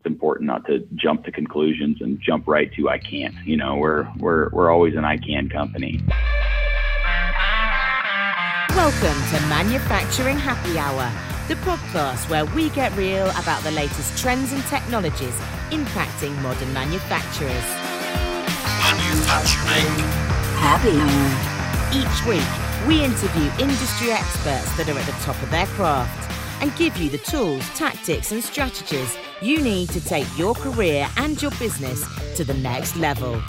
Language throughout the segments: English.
it's important not to jump to conclusions and jump right to I can't. You know, we're we're we're always an I can company. Welcome to Manufacturing Happy Hour, the podcast where we get real about the latest trends and technologies impacting modern manufacturers. Manufacturing Happy Hour. Each week, we interview industry experts that are at the top of their craft and give you the tools, tactics, and strategies you need to take your career and your business to the next level.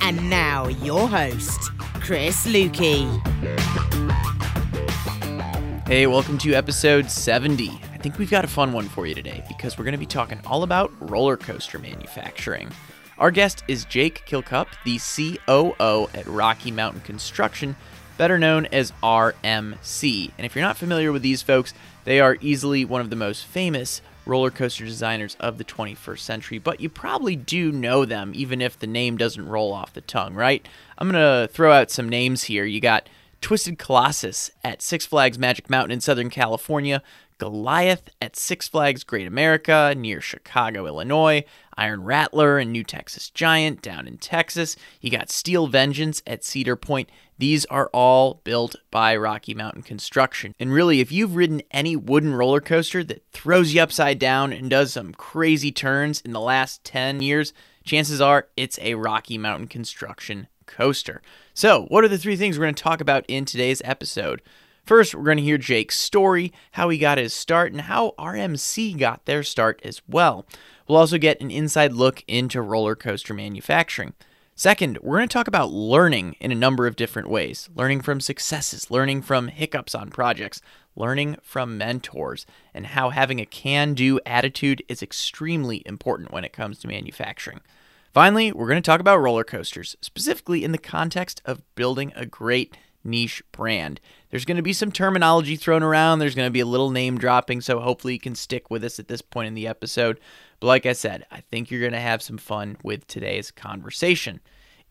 And now, your host, Chris Luecke. Hey, welcome to episode 70. I think we've got a fun one for you today because we're going to be talking all about roller coaster manufacturing. Our guest is Jake Kilcup, the COO at Rocky Mountain Construction, better known as RMC. And if you're not familiar with these folks, they are easily one of the most famous roller coaster designers of the 21st century, but you probably do know them even if the name doesn't roll off the tongue, right? I'm going to throw out some names here. You got Twisted Colossus at Six Flags Magic Mountain in Southern California, Goliath at Six Flags Great America near Chicago, Illinois, Iron Rattler and New Texas Giant down in Texas. You got Steel Vengeance at Cedar Point. These are all built by Rocky Mountain Construction. And really, if you've ridden any wooden roller coaster that throws you upside down and does some crazy turns in the last 10 years, chances are it's a Rocky Mountain Construction coaster. So, what are the three things we're going to talk about in today's episode? First, we're going to hear Jake's story, how he got his start, and how RMC got their start as well. We'll also get an inside look into roller coaster manufacturing. Second, we're going to talk about learning in a number of different ways learning from successes, learning from hiccups on projects, learning from mentors, and how having a can do attitude is extremely important when it comes to manufacturing. Finally, we're going to talk about roller coasters, specifically in the context of building a great niche brand. There's going to be some terminology thrown around, there's going to be a little name dropping, so hopefully you can stick with us at this point in the episode. But like I said, I think you're going to have some fun with today's conversation.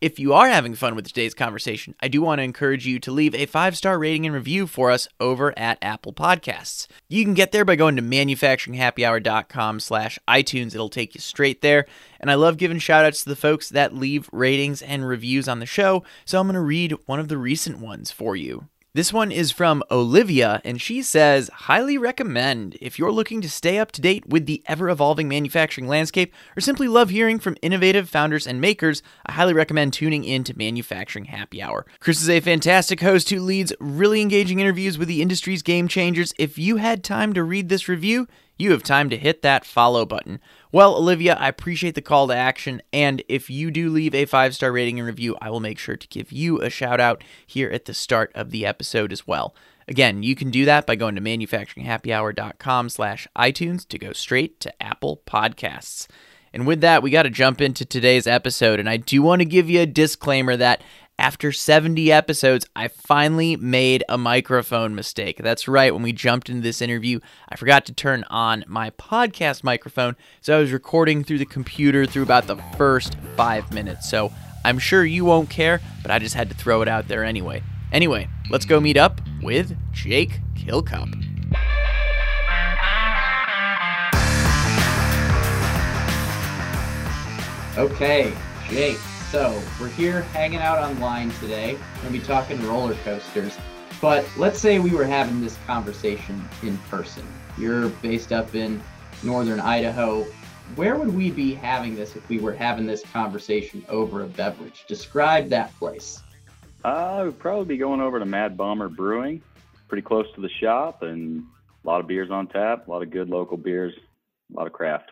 If you are having fun with today's conversation, I do want to encourage you to leave a five star rating and review for us over at Apple Podcasts. You can get there by going to manufacturinghappyhour.com slash iTunes. It'll take you straight there. And I love giving shout outs to the folks that leave ratings and reviews on the show, so I'm going to read one of the recent ones for you. This one is from Olivia, and she says, Highly recommend if you're looking to stay up to date with the ever evolving manufacturing landscape or simply love hearing from innovative founders and makers. I highly recommend tuning in to Manufacturing Happy Hour. Chris is a fantastic host who leads really engaging interviews with the industry's game changers. If you had time to read this review, you have time to hit that follow button. Well, Olivia, I appreciate the call to action. And if you do leave a five star rating and review, I will make sure to give you a shout out here at the start of the episode as well. Again, you can do that by going to manufacturinghappyhour.com slash iTunes to go straight to Apple Podcasts. And with that, we got to jump into today's episode. And I do want to give you a disclaimer that after 70 episodes, I finally made a microphone mistake. That's right, when we jumped into this interview, I forgot to turn on my podcast microphone, so I was recording through the computer through about the first five minutes. So I'm sure you won't care, but I just had to throw it out there anyway. Anyway, let's go meet up with Jake Kilcup. Okay, Jake, so, we're here hanging out online today. We're to be talking roller coasters. But let's say we were having this conversation in person. You're based up in northern Idaho. Where would we be having this if we were having this conversation over a beverage? Describe that place. Uh, I would probably be going over to Mad Bomber Brewing, pretty close to the shop, and a lot of beers on tap, a lot of good local beers, a lot of craft.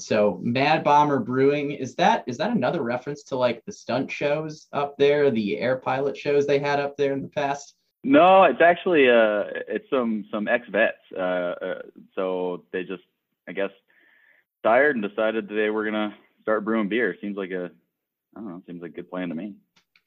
So Mad Bomber Brewing is that is that another reference to like the stunt shows up there, the air pilot shows they had up there in the past? No, it's actually uh it's some some ex vets. Uh, uh, so they just I guess tired and decided that they were gonna start brewing beer. Seems like a I don't know, seems like a good plan to me.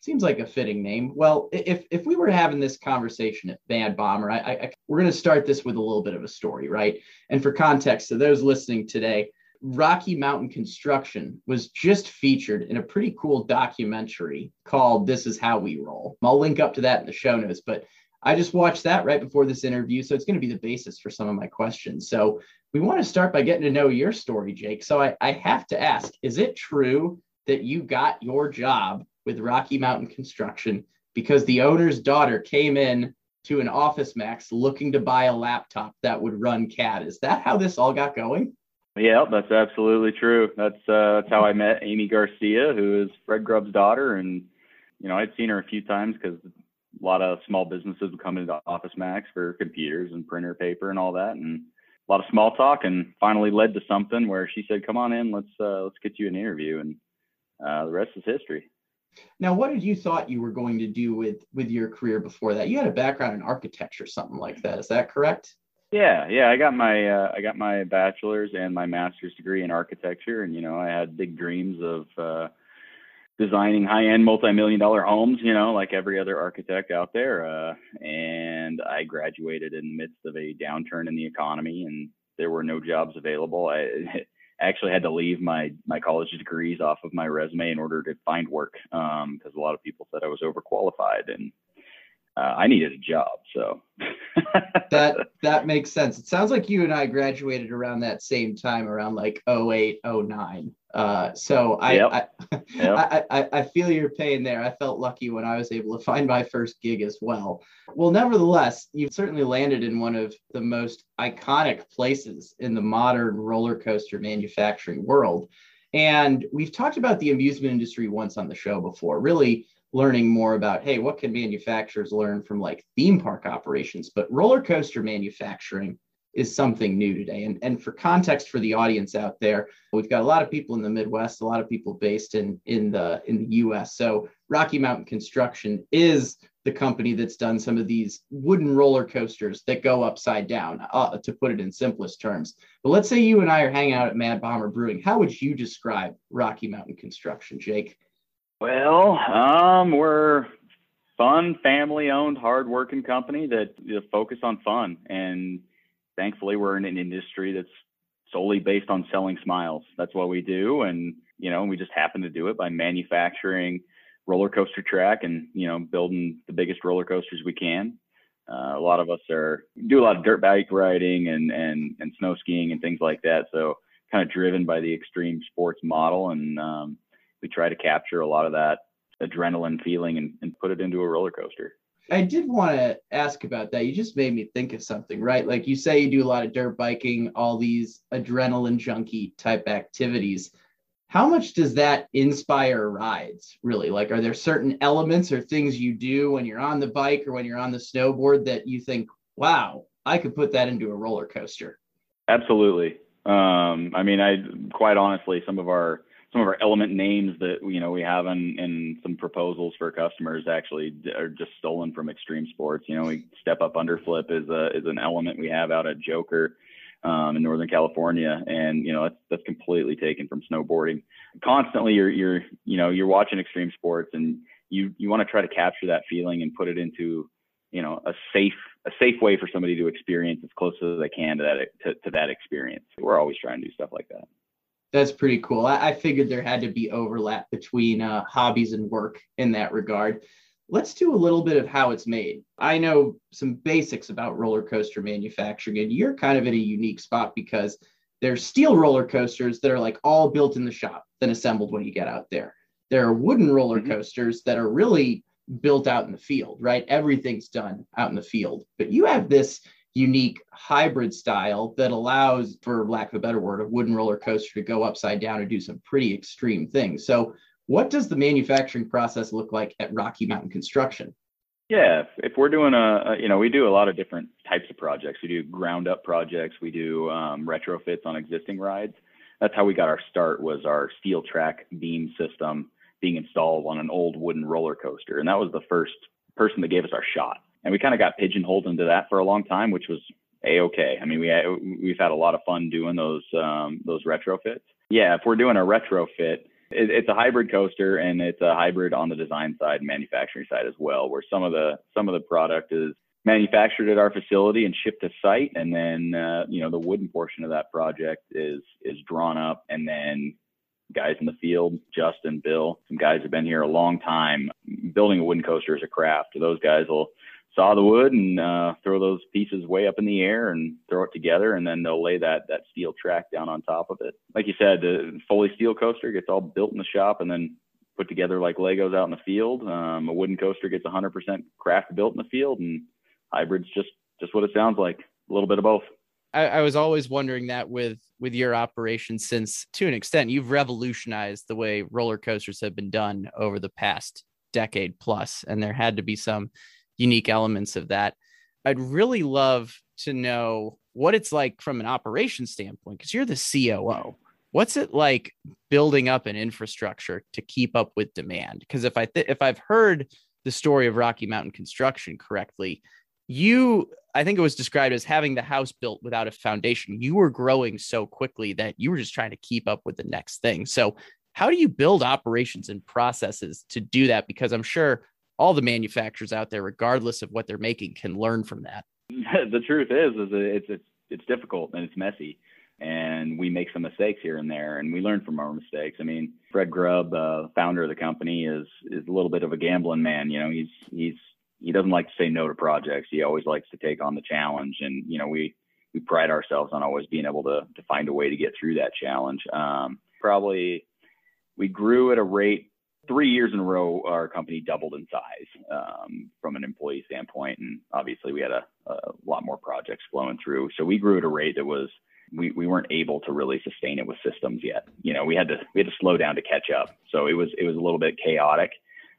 Seems like a fitting name. Well, if if we were having this conversation at Mad Bomber, I, I we're going to start this with a little bit of a story, right? And for context, to those listening today, Rocky Mountain Construction was just featured in a pretty cool documentary called This Is How We Roll. I'll link up to that in the show notes, but I just watched that right before this interview, so it's going to be the basis for some of my questions. So we want to start by getting to know your story, Jake. So I, I have to ask: Is it true that you got your job with Rocky Mountain Construction because the owner's daughter came in to an Office Max looking to buy a laptop that would run CAD? Is that how this all got going? Yeah, that's absolutely true. That's uh, that's how I met Amy Garcia, who is Fred Grubb's daughter, and you know I'd seen her a few times because a lot of small businesses would come into Office Max for computers and printer paper and all that, and a lot of small talk, and finally led to something where she said, "Come on in, let's uh, let's get you an interview," and uh, the rest is history. Now, what did you thought you were going to do with with your career before that? You had a background in architecture, something like that. Is that correct? Yeah, yeah. I got my uh, I got my bachelor's and my master's degree in architecture, and you know I had big dreams of uh, designing high-end multi-million dollar homes. You know, like every other architect out there. Uh, and I graduated in the midst of a downturn in the economy, and there were no jobs available. I actually had to leave my my college degrees off of my resume in order to find work because um, a lot of people said I was overqualified and uh, I needed a job. So that that makes sense. It sounds like you and I graduated around that same time, around like 08, 09. Uh, so I, yep. I, yep. I, I, I feel your pain there. I felt lucky when I was able to find my first gig as well. Well, nevertheless, you've certainly landed in one of the most iconic places in the modern roller coaster manufacturing world. And we've talked about the amusement industry once on the show before, really learning more about hey, what can manufacturers learn from like theme park operations? But roller coaster manufacturing is something new today. And, and for context for the audience out there, we've got a lot of people in the Midwest, a lot of people based in, in, the, in the US. So Rocky Mountain Construction is the company that's done some of these wooden roller coasters that go upside down, uh, to put it in simplest terms. But let's say you and I are hanging out at Mad Bomber Brewing. How would you describe Rocky Mountain Construction, Jake? Well, um, we're fun, family-owned, hard-working company that you know, focus on fun and thankfully we're in an industry that's solely based on selling smiles. That's what we do. And, you know, we just happen to do it by manufacturing roller coaster track and, you know, building the biggest roller coasters we can. Uh, a lot of us are do a lot of dirt bike riding and, and, and snow skiing and things like that. So kind of driven by the extreme sports model. And um, we try to capture a lot of that adrenaline feeling and, and put it into a roller coaster. I did want to ask about that. You just made me think of something, right? Like you say, you do a lot of dirt biking, all these adrenaline junkie type activities. How much does that inspire rides, really? Like, are there certain elements or things you do when you're on the bike or when you're on the snowboard that you think, wow, I could put that into a roller coaster? Absolutely. Um, I mean, I quite honestly, some of our some of our element names that you know we have in, in some proposals for customers actually are just stolen from extreme sports. You know, we step up underflip is a is an element we have out at Joker um, in Northern California, and you know that's that's completely taken from snowboarding. Constantly, you're you're you know you're watching extreme sports, and you you want to try to capture that feeling and put it into you know a safe a safe way for somebody to experience as close as they can to that to, to that experience. We're always trying to do stuff like that. That's pretty cool. I, I figured there had to be overlap between uh, hobbies and work in that regard. Let's do a little bit of how it's made. I know some basics about roller coaster manufacturing, and you're kind of in a unique spot because there's steel roller coasters that are like all built in the shop, then assembled when you get out there. There are wooden roller mm-hmm. coasters that are really built out in the field, right? Everything's done out in the field. But you have this unique hybrid style that allows, for lack of a better word, a wooden roller coaster to go upside down and do some pretty extreme things. So, what does the manufacturing process look like at Rocky Mountain Construction? Yeah, if we're doing a, you know, we do a lot of different types of projects. We do ground up projects. We do um, retrofits on existing rides. That's how we got our start. Was our steel track beam system being installed on an old wooden roller coaster, and that was the first person that gave us our shot and we kind of got pigeonholed into that for a long time, which was a okay. I mean, we we've had a lot of fun doing those um, those retrofits. Yeah, if we're doing a retrofit, it, it's a hybrid coaster and it's a hybrid on the design side and manufacturing side as well, where some of the some of the product is manufactured at our facility and shipped to site, and then uh, you know the wooden portion of that project is is drawn up and then guys in the field, Justin, Bill, some guys have been here a long time. Building a wooden coaster is a craft. Those guys will saw the wood and uh, throw those pieces way up in the air and throw it together, and then they'll lay that that steel track down on top of it. Like you said, the Foley steel coaster gets all built in the shop and then put together like Legos out in the field. Um, a wooden coaster gets 100% craft built in the field, and hybrids just just what it sounds like, a little bit of both. I, I was always wondering that with with your operation, since to an extent you've revolutionized the way roller coasters have been done over the past decade plus, and there had to be some unique elements of that. I'd really love to know what it's like from an operation standpoint because you're the COO. What's it like building up an infrastructure to keep up with demand? Because if I th- if I've heard the story of Rocky Mountain Construction correctly, you I think it was described as having the house built without a foundation. You were growing so quickly that you were just trying to keep up with the next thing. So, how do you build operations and processes to do that? Because I'm sure all the manufacturers out there, regardless of what they're making, can learn from that. the truth is, is it's it's it's difficult and it's messy, and we make some mistakes here and there, and we learn from our mistakes. I mean, Fred Grubb, uh, founder of the company, is is a little bit of a gambling man. You know, he's he's he doesn't like to say no to projects. He always likes to take on the challenge, and you know we we pride ourselves on always being able to to find a way to get through that challenge. Um, probably we grew at a rate three years in a row. Our company doubled in size um, from an employee standpoint, and obviously we had a, a lot more projects flowing through. So we grew at a rate that was we, we weren't able to really sustain it with systems yet. You know, we had to we had to slow down to catch up. So it was it was a little bit chaotic.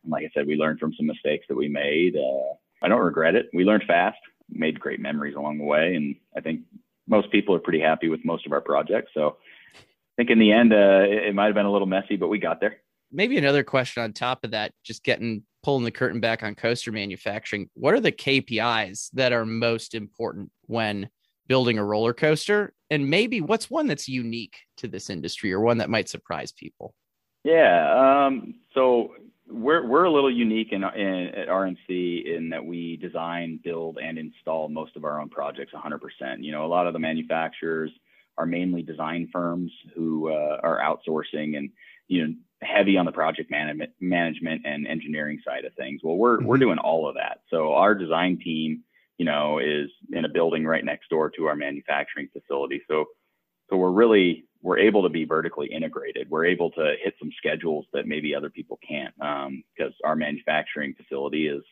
And like I said, we learned from some mistakes that we made. Uh, I don't regret it. We learned fast, made great memories along the way, and I think most people are pretty happy with most of our projects. So I think in the end, uh, it, it might have been a little messy, but we got there. Maybe another question on top of that, just getting pulling the curtain back on coaster manufacturing. What are the KPIs that are most important when building a roller coaster? And maybe what's one that's unique to this industry or one that might surprise people? Yeah. Um, so we're we're a little unique in, in, at RMC in that we design, build, and install most of our own projects 100%. You know, a lot of the manufacturers are mainly design firms who uh, are outsourcing and you know heavy on the project management management and engineering side of things. Well, we're mm-hmm. we're doing all of that. So our design team, you know, is in a building right next door to our manufacturing facility. So so we're really we're able to be vertically integrated. We're able to hit some schedules that maybe other people can't because um, our manufacturing facility is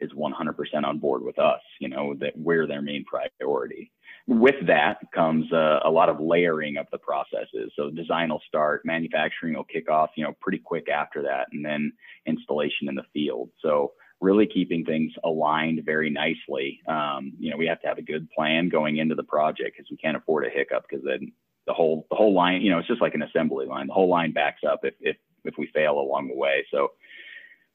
is 100% on board with us. You know that we're their main priority. With that comes a lot of layering of the processes. So design will start, manufacturing will kick off, you know, pretty quick after that, and then installation in the field. So really keeping things aligned very nicely. Um, you know, we have to have a good plan going into the project because we can't afford a hiccup because then the whole the whole line, you know, it's just like an assembly line. The whole line backs up if if if we fail along the way. So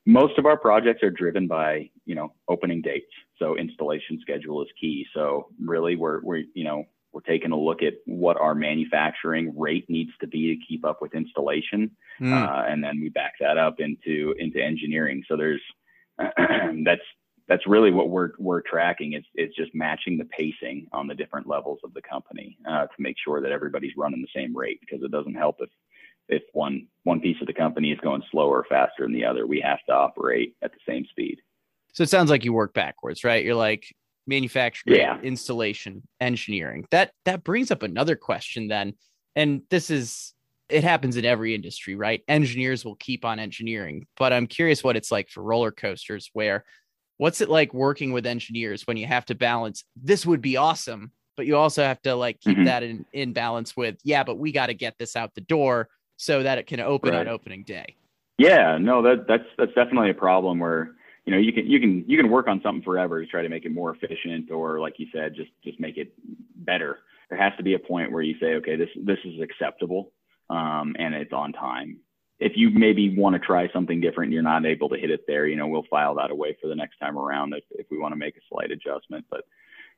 most of our projects are driven by you know opening dates. So installation schedule is key. So really, we're we're you know we're taking a look at what our manufacturing rate needs to be to keep up with installation, mm. uh, and then we back that up into into engineering. So there's that's that's really what we're we're tracking. It's it's just matching the pacing on the different levels of the company uh, to make sure that everybody's running the same rate. Because it doesn't help if if one one piece of the company is going slower or faster than the other. We have to operate at the same speed. So it sounds like you work backwards, right? You're like manufacturing, yeah. installation, engineering. That that brings up another question then, and this is it happens in every industry, right? Engineers will keep on engineering, but I'm curious what it's like for roller coasters where what's it like working with engineers when you have to balance this would be awesome but you also have to like keep mm-hmm. that in, in balance with yeah but we got to get this out the door so that it can open right. on opening day yeah no that that's that's definitely a problem where you know you can you can you can work on something forever to try to make it more efficient or like you said just just make it better there has to be a point where you say okay this this is acceptable um, and it's on time if you maybe want to try something different and you're not able to hit it there, you know, we'll file that away for the next time around if, if we want to make a slight adjustment. But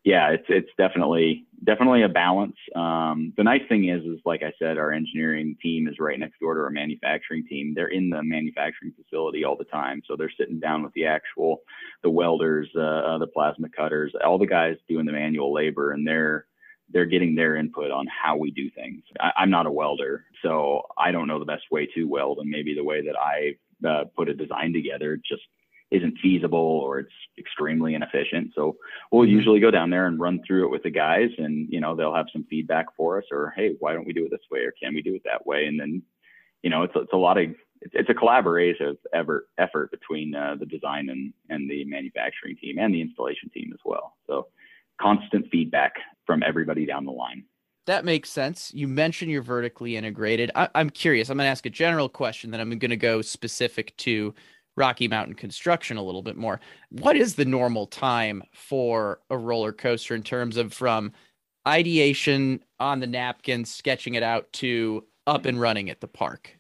yeah, it's it's definitely definitely a balance. Um, the nice thing is, is like I said, our engineering team is right next door to our manufacturing team. They're in the manufacturing facility all the time, so they're sitting down with the actual the welders, uh, uh the plasma cutters, all the guys doing the manual labor, and they're they're getting their input on how we do things. I, I, am not a welder, so I don't know the best way to weld, and maybe the way that I uh, put a design together just isn't feasible or it's extremely inefficient. So we'll mm-hmm. usually go down there and run through it with the guys and, you know, they'll have some feedback for us or, Hey, why don't we do it this way? Or can we do it that way? And then, you know, it's, it's a lot of, it's, it's a collaborative effort, effort between uh, the design and, and the manufacturing team and the installation team as well. So constant feedback from everybody down the line. That makes sense. You mentioned you're vertically integrated. I, am curious. I'm going to ask a general question, then I'm going to go specific to Rocky Mountain construction a little bit more. What is the normal time for a roller coaster in terms of from ideation on the napkin, sketching it out to up and running at the park?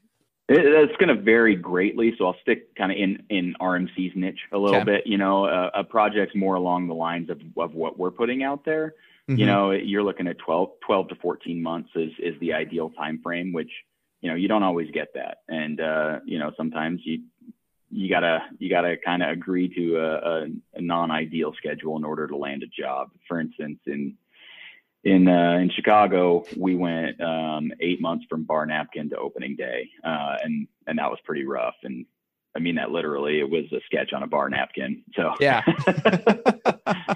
It's going to vary greatly, so I'll stick kind of in in RMC's niche a little okay. bit. You know, uh, a project's more along the lines of of what we're putting out there. Mm-hmm. You know, you're looking at 12, 12 to 14 months is is the ideal time frame, which you know you don't always get that, and uh, you know sometimes you you gotta you gotta kind of agree to a, a, a, non-ideal schedule in order to land a job. For instance, in in uh, in Chicago, we went um, eight months from bar napkin to opening day, uh, and and that was pretty rough. And I mean that literally. It was a sketch on a bar napkin. So yeah.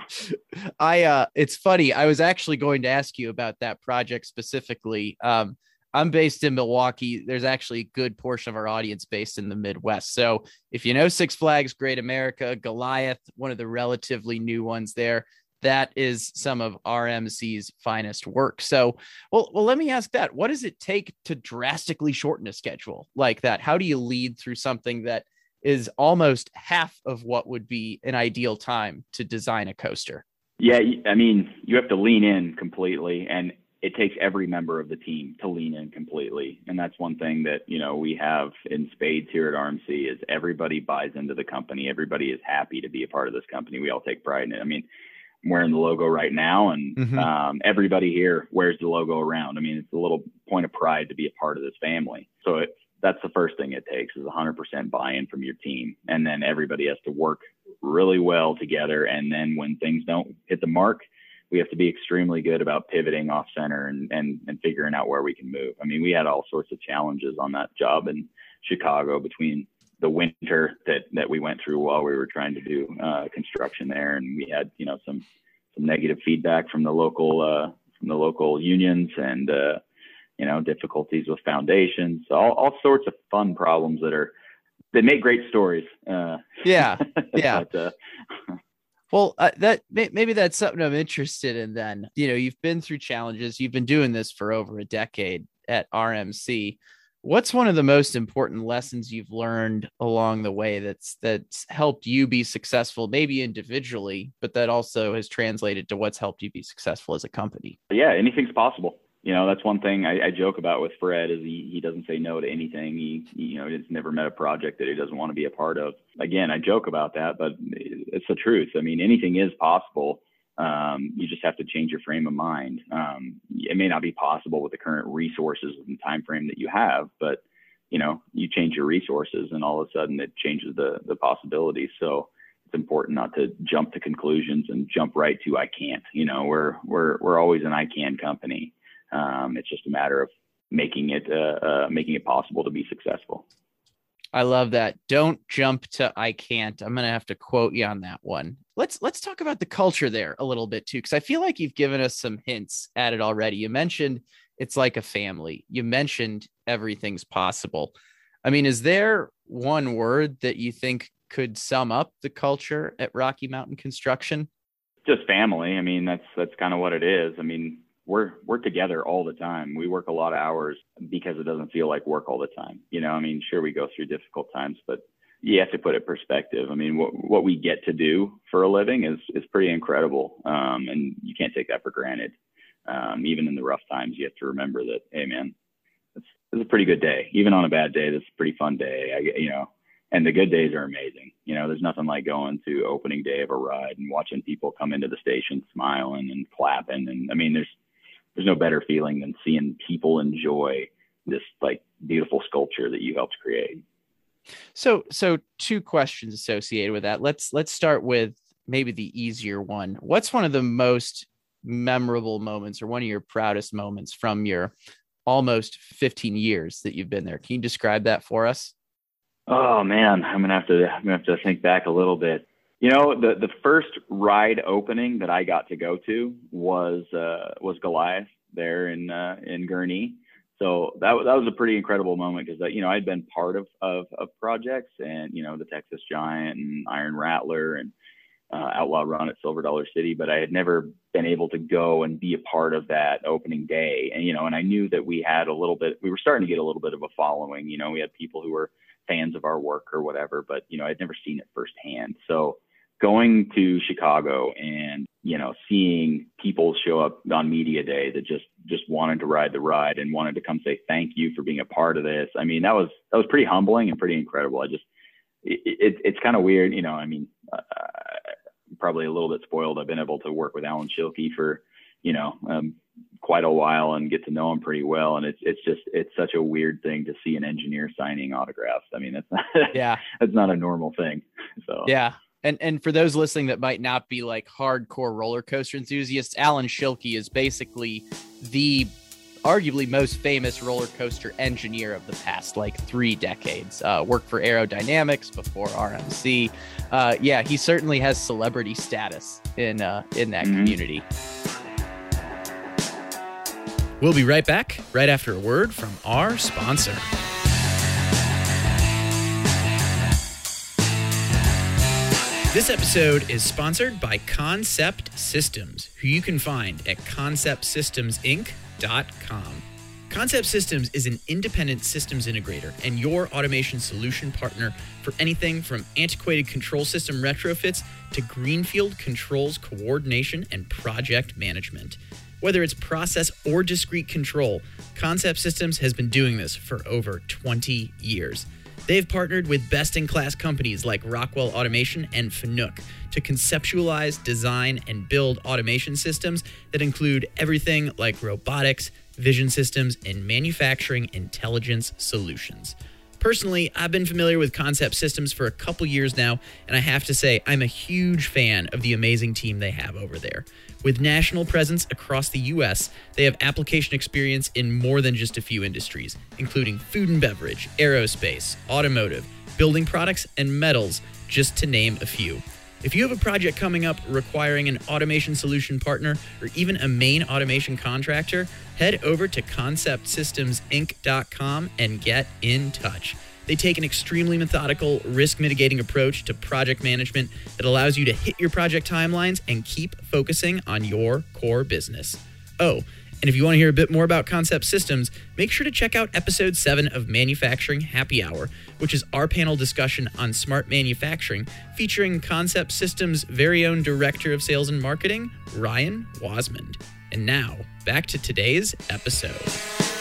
I uh, it's funny. I was actually going to ask you about that project specifically. Um, I'm based in Milwaukee. There's actually a good portion of our audience based in the Midwest. So if you know Six Flags Great America, Goliath, one of the relatively new ones there, that is some of RMC's finest work. So, well, well, let me ask that. What does it take to drastically shorten a schedule like that? How do you lead through something that is almost half of what would be an ideal time to design a coaster? Yeah, I mean, you have to lean in completely and it takes every member of the team to lean in completely. And that's one thing that, you know, we have in spades here at RMC is everybody buys into the company. Everybody is happy to be a part of this company. We all take pride in it. I mean, I'm wearing the logo right now and mm-hmm. um, everybody here wears the logo around. I mean, it's a little point of pride to be a part of this family. So it's, that's the first thing it takes is 100% buy-in from your team. And then everybody has to work really well together. And then when things don't hit the mark, we have to be extremely good about pivoting off center and, and, and figuring out where we can move. I mean, we had all sorts of challenges on that job in Chicago between the winter that, that we went through while we were trying to do uh, construction there. And we had, you know, some, some negative feedback from the local, uh, from the local unions and, uh, you know, difficulties with foundations, all, all sorts of fun problems that are, that make great stories. Uh, yeah. Yeah. but, uh, well, uh, that maybe that's something I'm interested in. Then you know, you've been through challenges. You've been doing this for over a decade at RMC. What's one of the most important lessons you've learned along the way that's that's helped you be successful, maybe individually, but that also has translated to what's helped you be successful as a company? Yeah, anything's possible you know, that's one thing I, I, joke about with Fred is he, he doesn't say no to anything. He, you know, he's never met a project that he doesn't want to be a part of. Again, I joke about that, but it's the truth. I mean, anything is possible. Um, you just have to change your frame of mind. Um, it may not be possible with the current resources and time frame that you have, but you know, you change your resources and all of a sudden it changes the, the possibilities. So it's important not to jump to conclusions and jump right to, I can't, you know, we're, we're, we're always an I can company. Um, it's just a matter of making it uh, uh, making it possible to be successful. I love that. Don't jump to I can't. I'm gonna have to quote you on that one. Let's let's talk about the culture there a little bit too, because I feel like you've given us some hints at it already. You mentioned it's like a family. You mentioned everything's possible. I mean, is there one word that you think could sum up the culture at Rocky Mountain Construction? Just family. I mean, that's that's kind of what it is. I mean, we're we're together all the time. We work a lot of hours because it doesn't feel like work all the time. You know, I mean, sure we go through difficult times, but you have to put it perspective. I mean, what what we get to do for a living is is pretty incredible, um, and you can't take that for granted. Um, even in the rough times, you have to remember that, hey man, it's, it's a pretty good day. Even on a bad day, this is a pretty fun day. I, you know, and the good days are amazing. You know, there's nothing like going to opening day of a ride and watching people come into the station smiling and clapping. And I mean, there's there's no better feeling than seeing people enjoy this like beautiful sculpture that you helped create. So so two questions associated with that. Let's let's start with maybe the easier one. What's one of the most memorable moments or one of your proudest moments from your almost 15 years that you've been there? Can you describe that for us? Oh man, I'm gonna have to I'm gonna have to think back a little bit. You know, the the first ride opening that I got to go to was uh, was Goliath there in uh, in Gurnee. So that was that was a pretty incredible moment because you know I'd been part of, of of projects and you know the Texas Giant and Iron Rattler and uh, Outlaw Run at Silver Dollar City, but I had never been able to go and be a part of that opening day. And you know, and I knew that we had a little bit, we were starting to get a little bit of a following. You know, we had people who were fans of our work or whatever, but you know, I'd never seen it firsthand. So going to Chicago and you know seeing people show up on media day that just just wanted to ride the ride and wanted to come say thank you for being a part of this. I mean, that was that was pretty humbling and pretty incredible. I just it, it it's kind of weird, you know. I mean, uh, probably a little bit spoiled. I've been able to work with Alan Schilke for you know um, quite a while and get to know him pretty well. And it's it's just it's such a weird thing to see an engineer signing autographs. I mean, that's not yeah, that's not a normal thing. So yeah. And and for those listening that might not be like hardcore roller coaster enthusiasts, Alan Schilke is basically the arguably most famous roller coaster engineer of the past like three decades. Uh, worked for Arrow Dynamics before RMC. Uh, yeah, he certainly has celebrity status in uh, in that mm-hmm. community. We'll be right back, right after a word from our sponsor. This episode is sponsored by Concept Systems, who you can find at conceptsystemsinc.com. Concept Systems is an independent systems integrator and your automation solution partner for anything from antiquated control system retrofits to greenfield controls coordination and project management. Whether it's process or discrete control, Concept Systems has been doing this for over 20 years. They've partnered with best in class companies like Rockwell Automation and Fanuc to conceptualize, design, and build automation systems that include everything like robotics, vision systems, and manufacturing intelligence solutions. Personally, I've been familiar with Concept Systems for a couple years now, and I have to say, I'm a huge fan of the amazing team they have over there. With national presence across the U.S., they have application experience in more than just a few industries, including food and beverage, aerospace, automotive, building products, and metals, just to name a few. If you have a project coming up requiring an automation solution partner or even a main automation contractor, head over to conceptsystemsinc.com and get in touch. They take an extremely methodical, risk mitigating approach to project management that allows you to hit your project timelines and keep focusing on your core business. Oh, and if you want to hear a bit more about Concept Systems, make sure to check out episode 7 of Manufacturing Happy Hour, which is our panel discussion on smart manufacturing, featuring Concept Systems' very own Director of Sales and Marketing, Ryan Wasmond. And now, back to today's episode.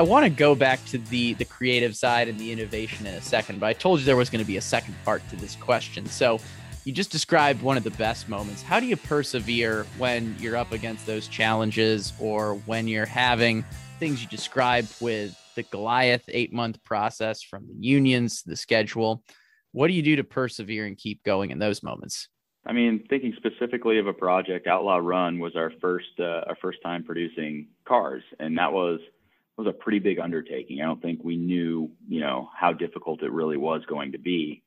I want to go back to the the creative side and the innovation in a second, but I told you there was going to be a second part to this question. So, you just described one of the best moments. How do you persevere when you're up against those challenges or when you're having things you described with the Goliath 8-month process from the unions, the schedule? What do you do to persevere and keep going in those moments? I mean, thinking specifically of a project, Outlaw Run was our first uh, our first time producing cars, and that was was a pretty big undertaking. I don't think we knew, you know, how difficult it really was going to be.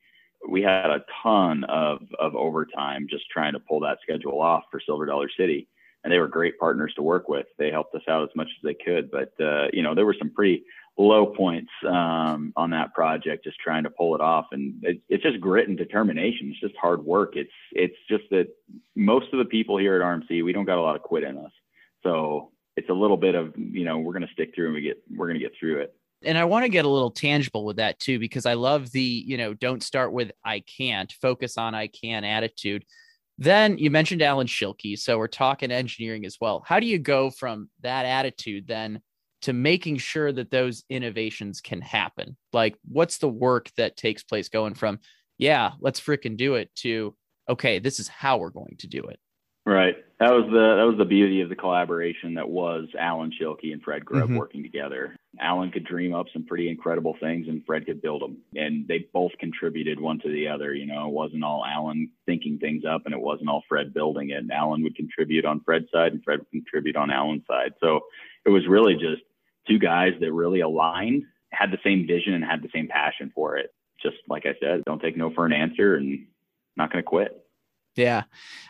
We had a ton of of overtime just trying to pull that schedule off for Silver Dollar City, and they were great partners to work with. They helped us out as much as they could, but uh, you know, there were some pretty low points um, on that project, just trying to pull it off. And it, it's just grit and determination. It's just hard work. It's it's just that most of the people here at RMC, we don't got a lot of quit in us. So it's a little bit of you know we're going to stick through and we get we're going to get through it. And i want to get a little tangible with that too because i love the you know don't start with i can't focus on i can attitude. Then you mentioned alan schilke so we're talking engineering as well. How do you go from that attitude then to making sure that those innovations can happen? Like what's the work that takes place going from yeah let's freaking do it to okay this is how we're going to do it Right. That was the that was the beauty of the collaboration that was Alan Schilke and Fred Grubb mm-hmm. working together. Alan could dream up some pretty incredible things, and Fred could build them, and they both contributed one to the other. You know, it wasn't all Alan thinking things up, and it wasn't all Fred building it. And Alan would contribute on Fred's side, and Fred would contribute on Alan's side. So it was really just two guys that really aligned, had the same vision, and had the same passion for it. Just like I said, don't take no for an answer, and not going to quit. Yeah.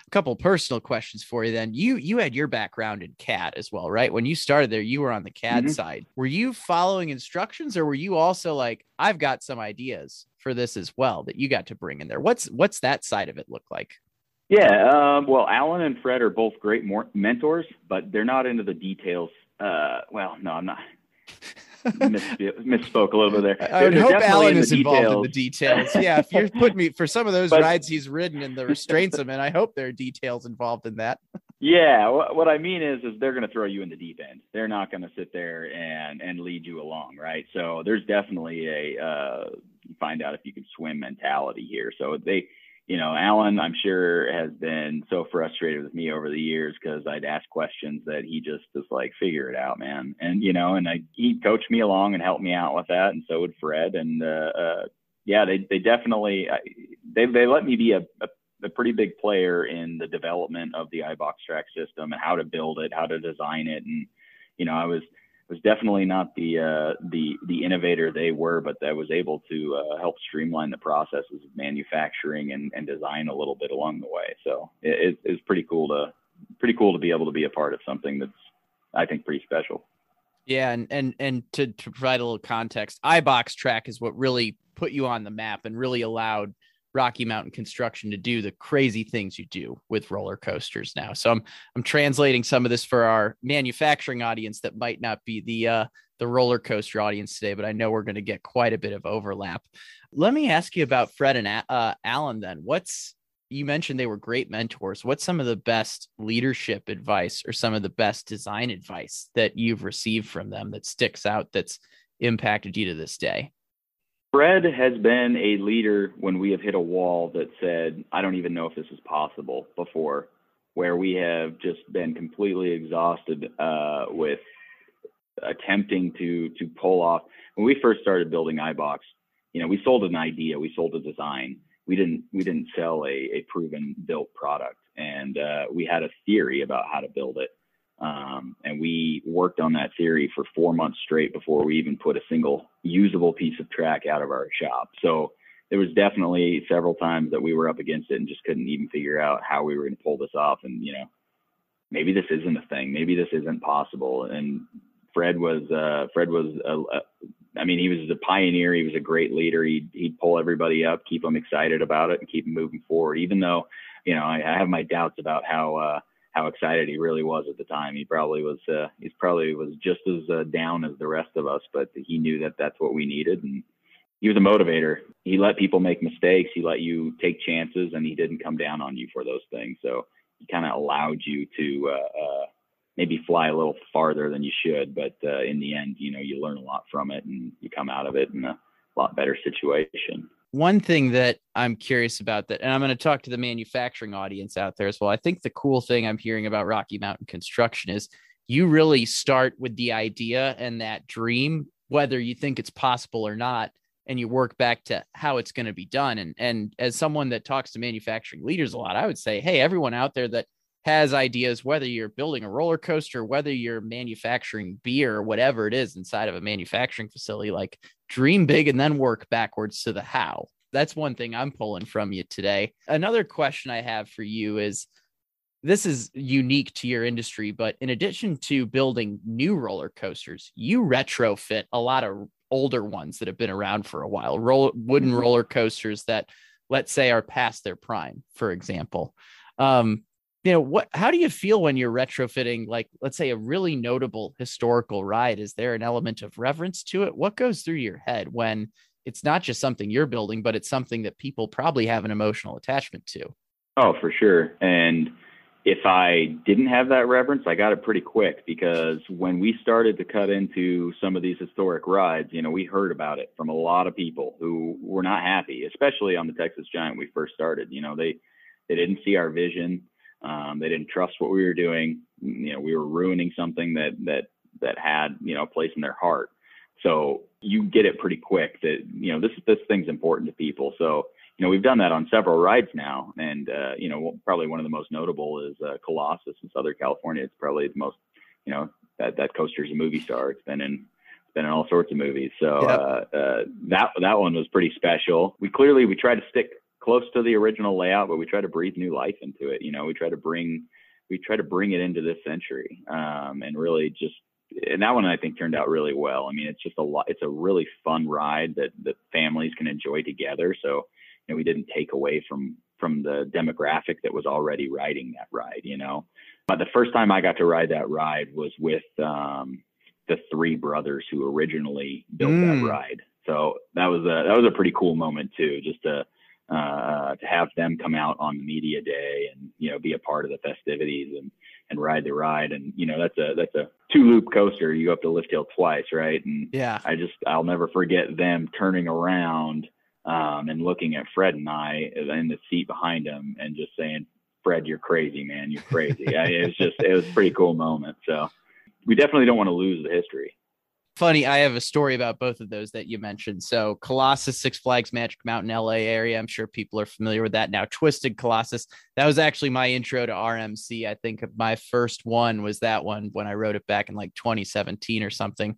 A couple personal questions for you then. You you had your background in CAD as well, right? When you started there, you were on the CAD mm-hmm. side. Were you following instructions or were you also like, I've got some ideas for this as well that you got to bring in there? What's what's that side of it look like? Yeah, um, well, Alan and Fred are both great mentors, but they're not into the details. Uh, well, no, I'm not. Misspoke a little bit there. I would hope Alan is involved in the details. Yeah, if you're putting me for some of those but, rides he's ridden and the restraints him in, I hope there are details involved in that. Yeah, what I mean is, is they're going to throw you in the deep end. They're not going to sit there and and lead you along, right? So there's definitely a uh, find out if you can swim mentality here. So they you know, Alan, I'm sure has been so frustrated with me over the years because I'd ask questions that he just was like, figure it out, man. And, you know, and I, he coached me along and helped me out with that. And so would Fred. And, uh, uh yeah, they, they definitely, they, they let me be a, a, a pretty big player in the development of the iBox track system and how to build it, how to design it. And, you know, I was, was definitely not the uh, the the innovator they were, but that was able to uh, help streamline the processes of manufacturing and, and design a little bit along the way. So it, it's pretty cool to pretty cool to be able to be a part of something that's I think pretty special. Yeah, and and and to, to provide a little context, iBox Track is what really put you on the map and really allowed Rocky Mountain Construction to do the crazy things you do with roller coasters now. So I'm I'm translating some of this for our manufacturing audience that might not be the uh, the roller coaster audience today, but I know we're going to get quite a bit of overlap. Let me ask you about Fred and uh, Alan. Then, what's you mentioned they were great mentors. What's some of the best leadership advice or some of the best design advice that you've received from them that sticks out that's impacted you to this day? Fred has been a leader when we have hit a wall that said, I don't even know if this is possible before, where we have just been completely exhausted uh, with attempting to to pull off. When we first started building iBox, you know, we sold an idea, we sold a design. We didn't we didn't sell a, a proven built product, and uh, we had a theory about how to build it. Um, and we worked on that theory for four months straight before we even put a single usable piece of track out of our shop. So there was definitely several times that we were up against it and just couldn't even figure out how we were going to pull this off. And, you know, maybe this isn't a thing. Maybe this isn't possible. And Fred was, uh, Fred was, a, a, I mean, he was a pioneer. He was a great leader. He'd, he'd pull everybody up, keep them excited about it and keep them moving forward, even though, you know, I, I have my doubts about how, uh, how excited he really was at the time. He probably was uh, he's probably was just as uh, down as the rest of us, but he knew that that's what we needed, and he was a motivator. He let people make mistakes. He let you take chances, and he didn't come down on you for those things. So he kind of allowed you to uh, uh, maybe fly a little farther than you should, but uh, in the end, you know, you learn a lot from it, and you come out of it in a lot better situation one thing that I'm curious about that, and I'm going to talk to the manufacturing audience out there as well. I think the cool thing I'm hearing about Rocky Mountain construction is you really start with the idea and that dream, whether you think it's possible or not, and you work back to how it's going to be done. And and as someone that talks to manufacturing leaders a lot, I would say, hey, everyone out there that has ideas, whether you're building a roller coaster, whether you're manufacturing beer, whatever it is inside of a manufacturing facility, like dream big and then work backwards to the how. That's one thing I'm pulling from you today. Another question I have for you is this is unique to your industry, but in addition to building new roller coasters, you retrofit a lot of older ones that have been around for a while, roll, wooden mm-hmm. roller coasters that, let's say, are past their prime, for example. Um, you know what how do you feel when you're retrofitting like let's say a really notable historical ride? Is there an element of reverence to it? What goes through your head when it's not just something you're building but it's something that people probably have an emotional attachment to? Oh for sure. And if i didn't have that reverence i got it pretty quick because when we started to cut into some of these historic rides you know we heard about it from a lot of people who were not happy especially on the texas giant we first started. You know they they didn't see our vision Um, they didn't trust what we were doing. You know, we were ruining something that that that had you know a place in their heart. So you get it pretty quick that you know this this thing's important to people. So you know we've done that on several rides now, and uh, you know probably one of the most notable is uh, Colossus in Southern California. It's probably the most you know that that coaster's a movie star. It's been in it's been in all sorts of movies. So yep. uh, uh, that that one was pretty special. We clearly we tried to stick close to the original layout, but we try to breathe new life into it. You know, we try to bring we try to bring it into this century um, and really just and that one I think turned out really well. I mean, it's just a lot. It's a really fun ride that that families can enjoy together. So, you know, we didn't take away from from the demographic that was already riding that ride. You know, but the first time I got to ride that ride was with um, the three brothers who originally built mm. that ride. So that was a that was a pretty cool moment too, just to uh, to have them come out on the media day and you know be a part of the festivities and and ride the ride. And you know that's a that's a two loop coaster. You go up to lift hill twice right? And yeah. I just i'll never forget them turning around um, and looking at fred and i in the seat behind them and just saying fred you're crazy man. You're crazy. I, it was just it was a pretty cool moment. So we definitely don't want to lose the history funny i have a story about both of those that you mentioned. So colossus six flags magic mountain la area i'm sure people are familiar with that now. Twisted colossus that was actually my intro to rmc i think my first one was that one when i wrote it back in like 2017 or something.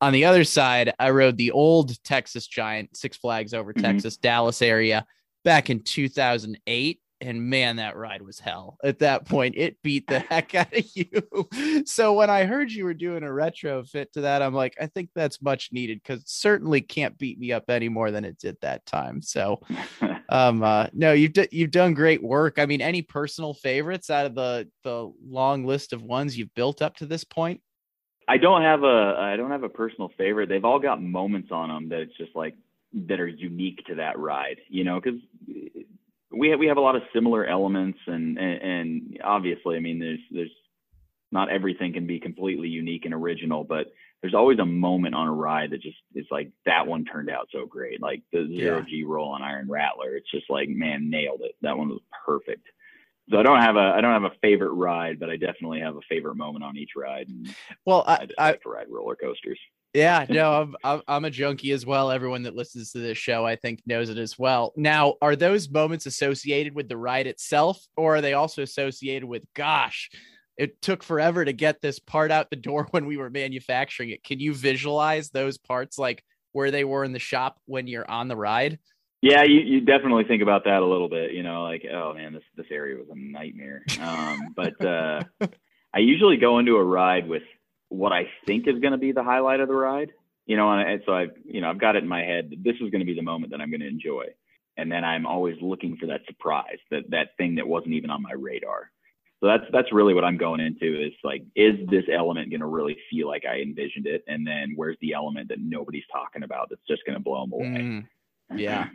On the other side i rode the old texas giant six flags over mm-hmm. texas dallas area back in 2008 and man, that ride was hell. At that point, it beat the heck out of you. so when I heard you were doing a retrofit to that, I'm like, I think that's much needed because certainly can't beat me up any more than it did that time. So, um, uh, no, you've d- you've done great work. I mean, any personal favorites out of the the long list of ones you've built up to this point? I don't have a I don't have a personal favorite. They've all got moments on them that it's just like that are unique to that ride, you know, because we have we have a lot of similar elements and, and and, obviously I mean there's there's not everything can be completely unique and original, but there's always a moment on a ride that just is like that one turned out so great. Like the zero yeah. G roll on Iron Rattler. It's just like, man, nailed it. That one was perfect. So I don't have a I don't have a favorite ride, but I definitely have a favorite moment on each ride. well, I, I, I to ride roller coasters. Yeah, no, I'm, I'm a junkie as well. Everyone that listens to this show, I think, knows it as well. Now, are those moments associated with the ride itself, or are they also associated with, gosh, it took forever to get this part out the door when we were manufacturing it? Can you visualize those parts like where they were in the shop when you're on the ride? Yeah, you, you definitely think about that a little bit. You know, like, oh man, this this area was a nightmare. Um, but uh, I usually go into a ride with what I think is going to be the highlight of the ride. You know, and so I've, you know, I've got it in my head. This is going to be the moment that I'm going to enjoy. And then I'm always looking for that surprise, that that thing that wasn't even on my radar. So that's that's really what I'm going into is like, is this element going to really feel like I envisioned it? And then where's the element that nobody's talking about that's just going to blow them away? Mm, yeah.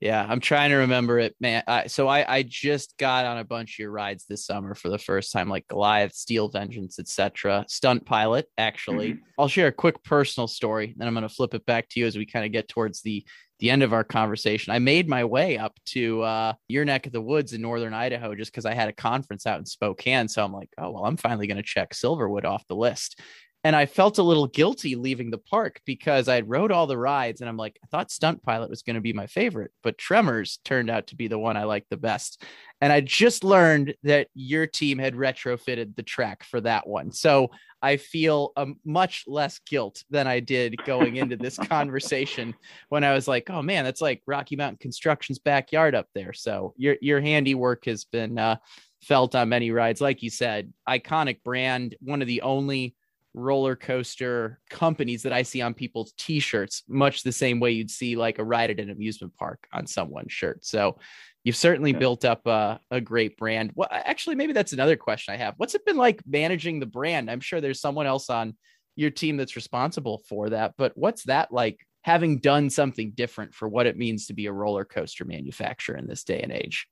Yeah, I'm trying to remember it, man. I, so I I just got on a bunch of your rides this summer for the first time, like Goliath, Steel Vengeance, etc. Stunt pilot, actually. Mm-hmm. I'll share a quick personal story, then I'm going to flip it back to you as we kind of get towards the the end of our conversation. I made my way up to uh, your neck of the woods in northern Idaho just because I had a conference out in Spokane. So I'm like, oh well, I'm finally going to check Silverwood off the list. And I felt a little guilty leaving the park because I rode all the rides and I'm like, I thought Stunt Pilot was going to be my favorite, but Tremors turned out to be the one I liked the best. And I just learned that your team had retrofitted the track for that one. So I feel a much less guilt than I did going into this conversation when I was like, oh man, that's like Rocky Mountain Construction's backyard up there. So your, your handiwork has been uh, felt on many rides. Like you said, iconic brand, one of the only roller coaster companies that I see on people's t-shirts, much the same way you'd see like a ride at an amusement park on someone's shirt. So you've certainly yeah. built up a, a great brand. Well, actually, maybe that's another question I have. What's it been like managing the brand? I'm sure there's someone else on your team that's responsible for that, but what's that like having done something different for what it means to be a roller coaster manufacturer in this day and age?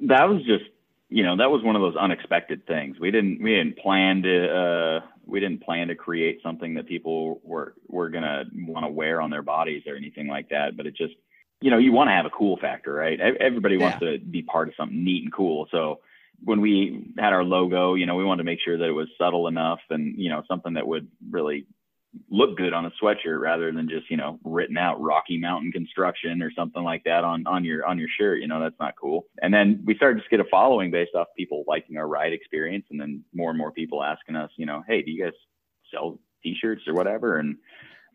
That was just you know that was one of those unexpected things we didn't we didn't plan to uh we didn't plan to create something that people were were gonna want to wear on their bodies or anything like that but it just you know you want to have a cool factor right everybody yeah. wants to be part of something neat and cool so when we had our logo, you know, we wanted to make sure that it was subtle enough and, you know, something that would really look good on a sweatshirt rather than just, you know, written out Rocky Mountain construction or something like that on, on your, on your shirt. You know, that's not cool. And then we started to get a following based off people liking our ride experience. And then more and more people asking us, you know, Hey, do you guys sell t-shirts or whatever? And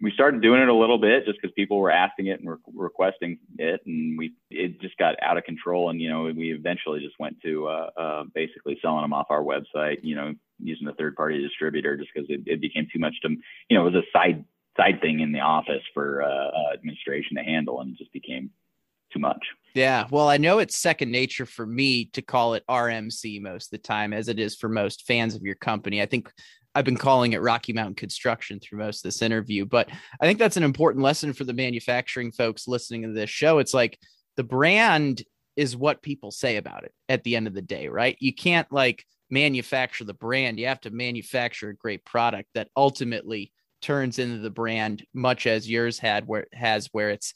we started doing it a little bit just because people were asking it and re- requesting it, and we it just got out of control. And you know, we eventually just went to uh, uh, basically selling them off our website. You know, using a third party distributor just because it, it became too much to you know it was a side side thing in the office for uh, uh administration to handle, and it just became too much. Yeah, well, I know it's second nature for me to call it RMC most of the time, as it is for most fans of your company. I think I've been calling it Rocky Mountain Construction through most of this interview, but I think that's an important lesson for the manufacturing folks listening to this show. It's like the brand is what people say about it at the end of the day, right? You can't like manufacture the brand. You have to manufacture a great product that ultimately turns into the brand, much as yours had where it has where it's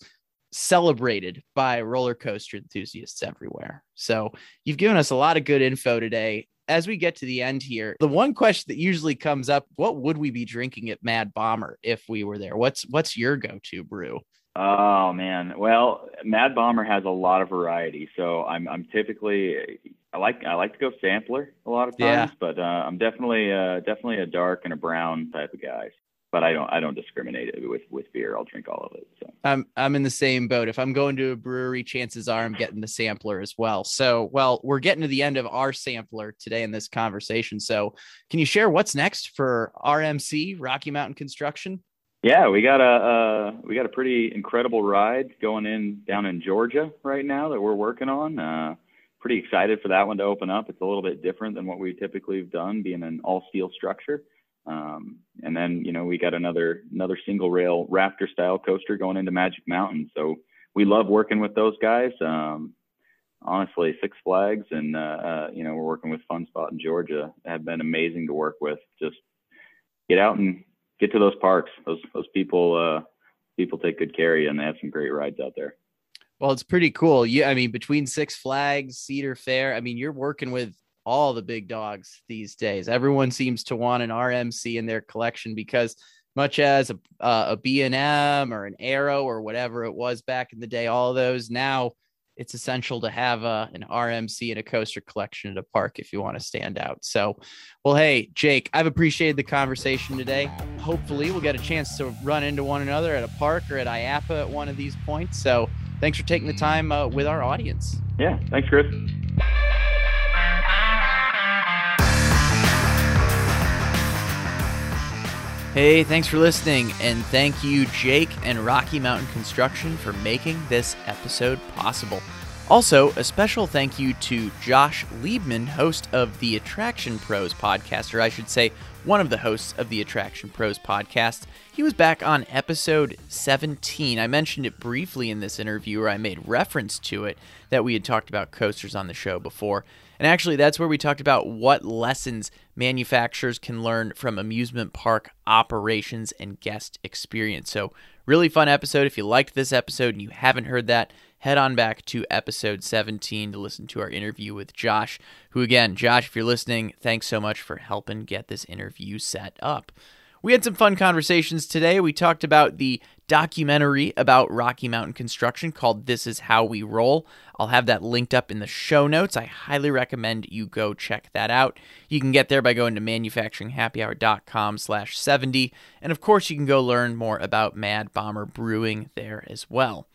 celebrated by roller coaster enthusiasts everywhere. So you've given us a lot of good info today as we get to the end here, the one question that usually comes up, what would we be drinking at Mad Bomber if we were there? What's what's your go-to brew? Oh man. Well, Mad Bomber has a lot of variety. So I'm I'm typically I like I like to go sampler a lot of times, yeah. but uh, I'm definitely uh, definitely a dark and a brown type of guy but I don't I don't discriminate with with beer. I'll drink all of it. So I'm I'm in the same boat. If I'm going to a brewery, chances are I'm getting the sampler as well. So well, we're getting to the end of our sampler today in this conversation. So can you share what's next for RMC Rocky Mountain Construction? Yeah, we got a uh, we got a pretty incredible ride going in down in Georgia right now that we're working on. Uh, pretty excited for that one to open up. It's a little bit different than what we typically have done, being an all steel structure. Um, and then, you know, we got another another single rail Raptor style coaster going into Magic Mountain. So we love working with those guys. Um, honestly, Six Flags and uh, uh, you know we're working with Fun Spot in Georgia have been amazing to work with. Just get out and get to those parks. Those those people uh, people take good care of you, and they have some great rides out there. Well, it's pretty cool. Yeah, I mean, between Six Flags, Cedar Fair, I mean, you're working with all the big dogs these days. Everyone seems to want an RMC in their collection because much as a uh, a B&M or an Arrow or whatever it was back in the day, all those now it's essential to have a, uh, an RMC and a coaster collection at a park if you want to stand out. So, well, hey, Jake, I've appreciated the conversation today. Hopefully, we'll get a chance to run into one another at a park or at IAAPA at one of these points. So, thanks for taking the time uh, with our audience. Yeah, thanks, Chris. Hey, thanks for listening, and thank you, Jake and Rocky Mountain Construction, for making this episode possible. Also, a special thank you to Josh Liebman, host of the Attraction Pros podcast, or I should say, one of the hosts of the Attraction Pros podcast. He was back on episode 17. I mentioned it briefly in this interview, or I made reference to it, that we had talked about coasters on the show before. And actually, that's where we talked about what lessons manufacturers can learn from amusement park operations and guest experience. So, really fun episode. If you liked this episode and you haven't heard that, head on back to episode 17 to listen to our interview with Josh, who, again, Josh, if you're listening, thanks so much for helping get this interview set up. We had some fun conversations today. We talked about the documentary about Rocky Mountain construction called This Is How We Roll. I'll have that linked up in the show notes. I highly recommend you go check that out. You can get there by going to manufacturinghappyhour.com slash 70. And of course, you can go learn more about Mad Bomber Brewing there as well.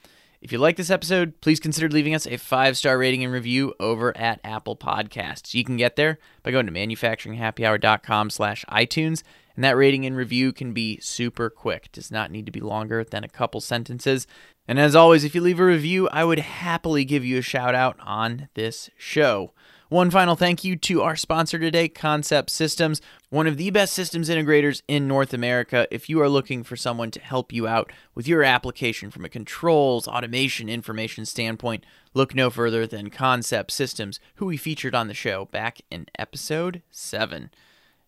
If you like this episode, please consider leaving us a five star rating and review over at Apple Podcasts. You can get there by going to manufacturinghappyhour.com slash iTunes and that rating and review can be super quick. It does not need to be longer than a couple sentences. And as always, if you leave a review, I would happily give you a shout out on this show. One final thank you to our sponsor today, Concept Systems, one of the best systems integrators in North America. If you are looking for someone to help you out with your application from a controls, automation, information standpoint, look no further than Concept Systems, who we featured on the show back in episode 7.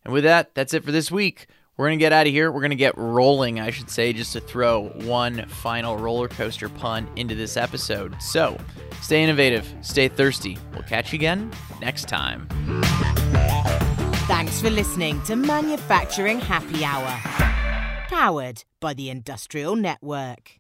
And with that, that's it for this week. We're going to get out of here. We're going to get rolling, I should say, just to throw one final roller coaster pun into this episode. So stay innovative, stay thirsty. We'll catch you again next time. Thanks for listening to Manufacturing Happy Hour, powered by the Industrial Network.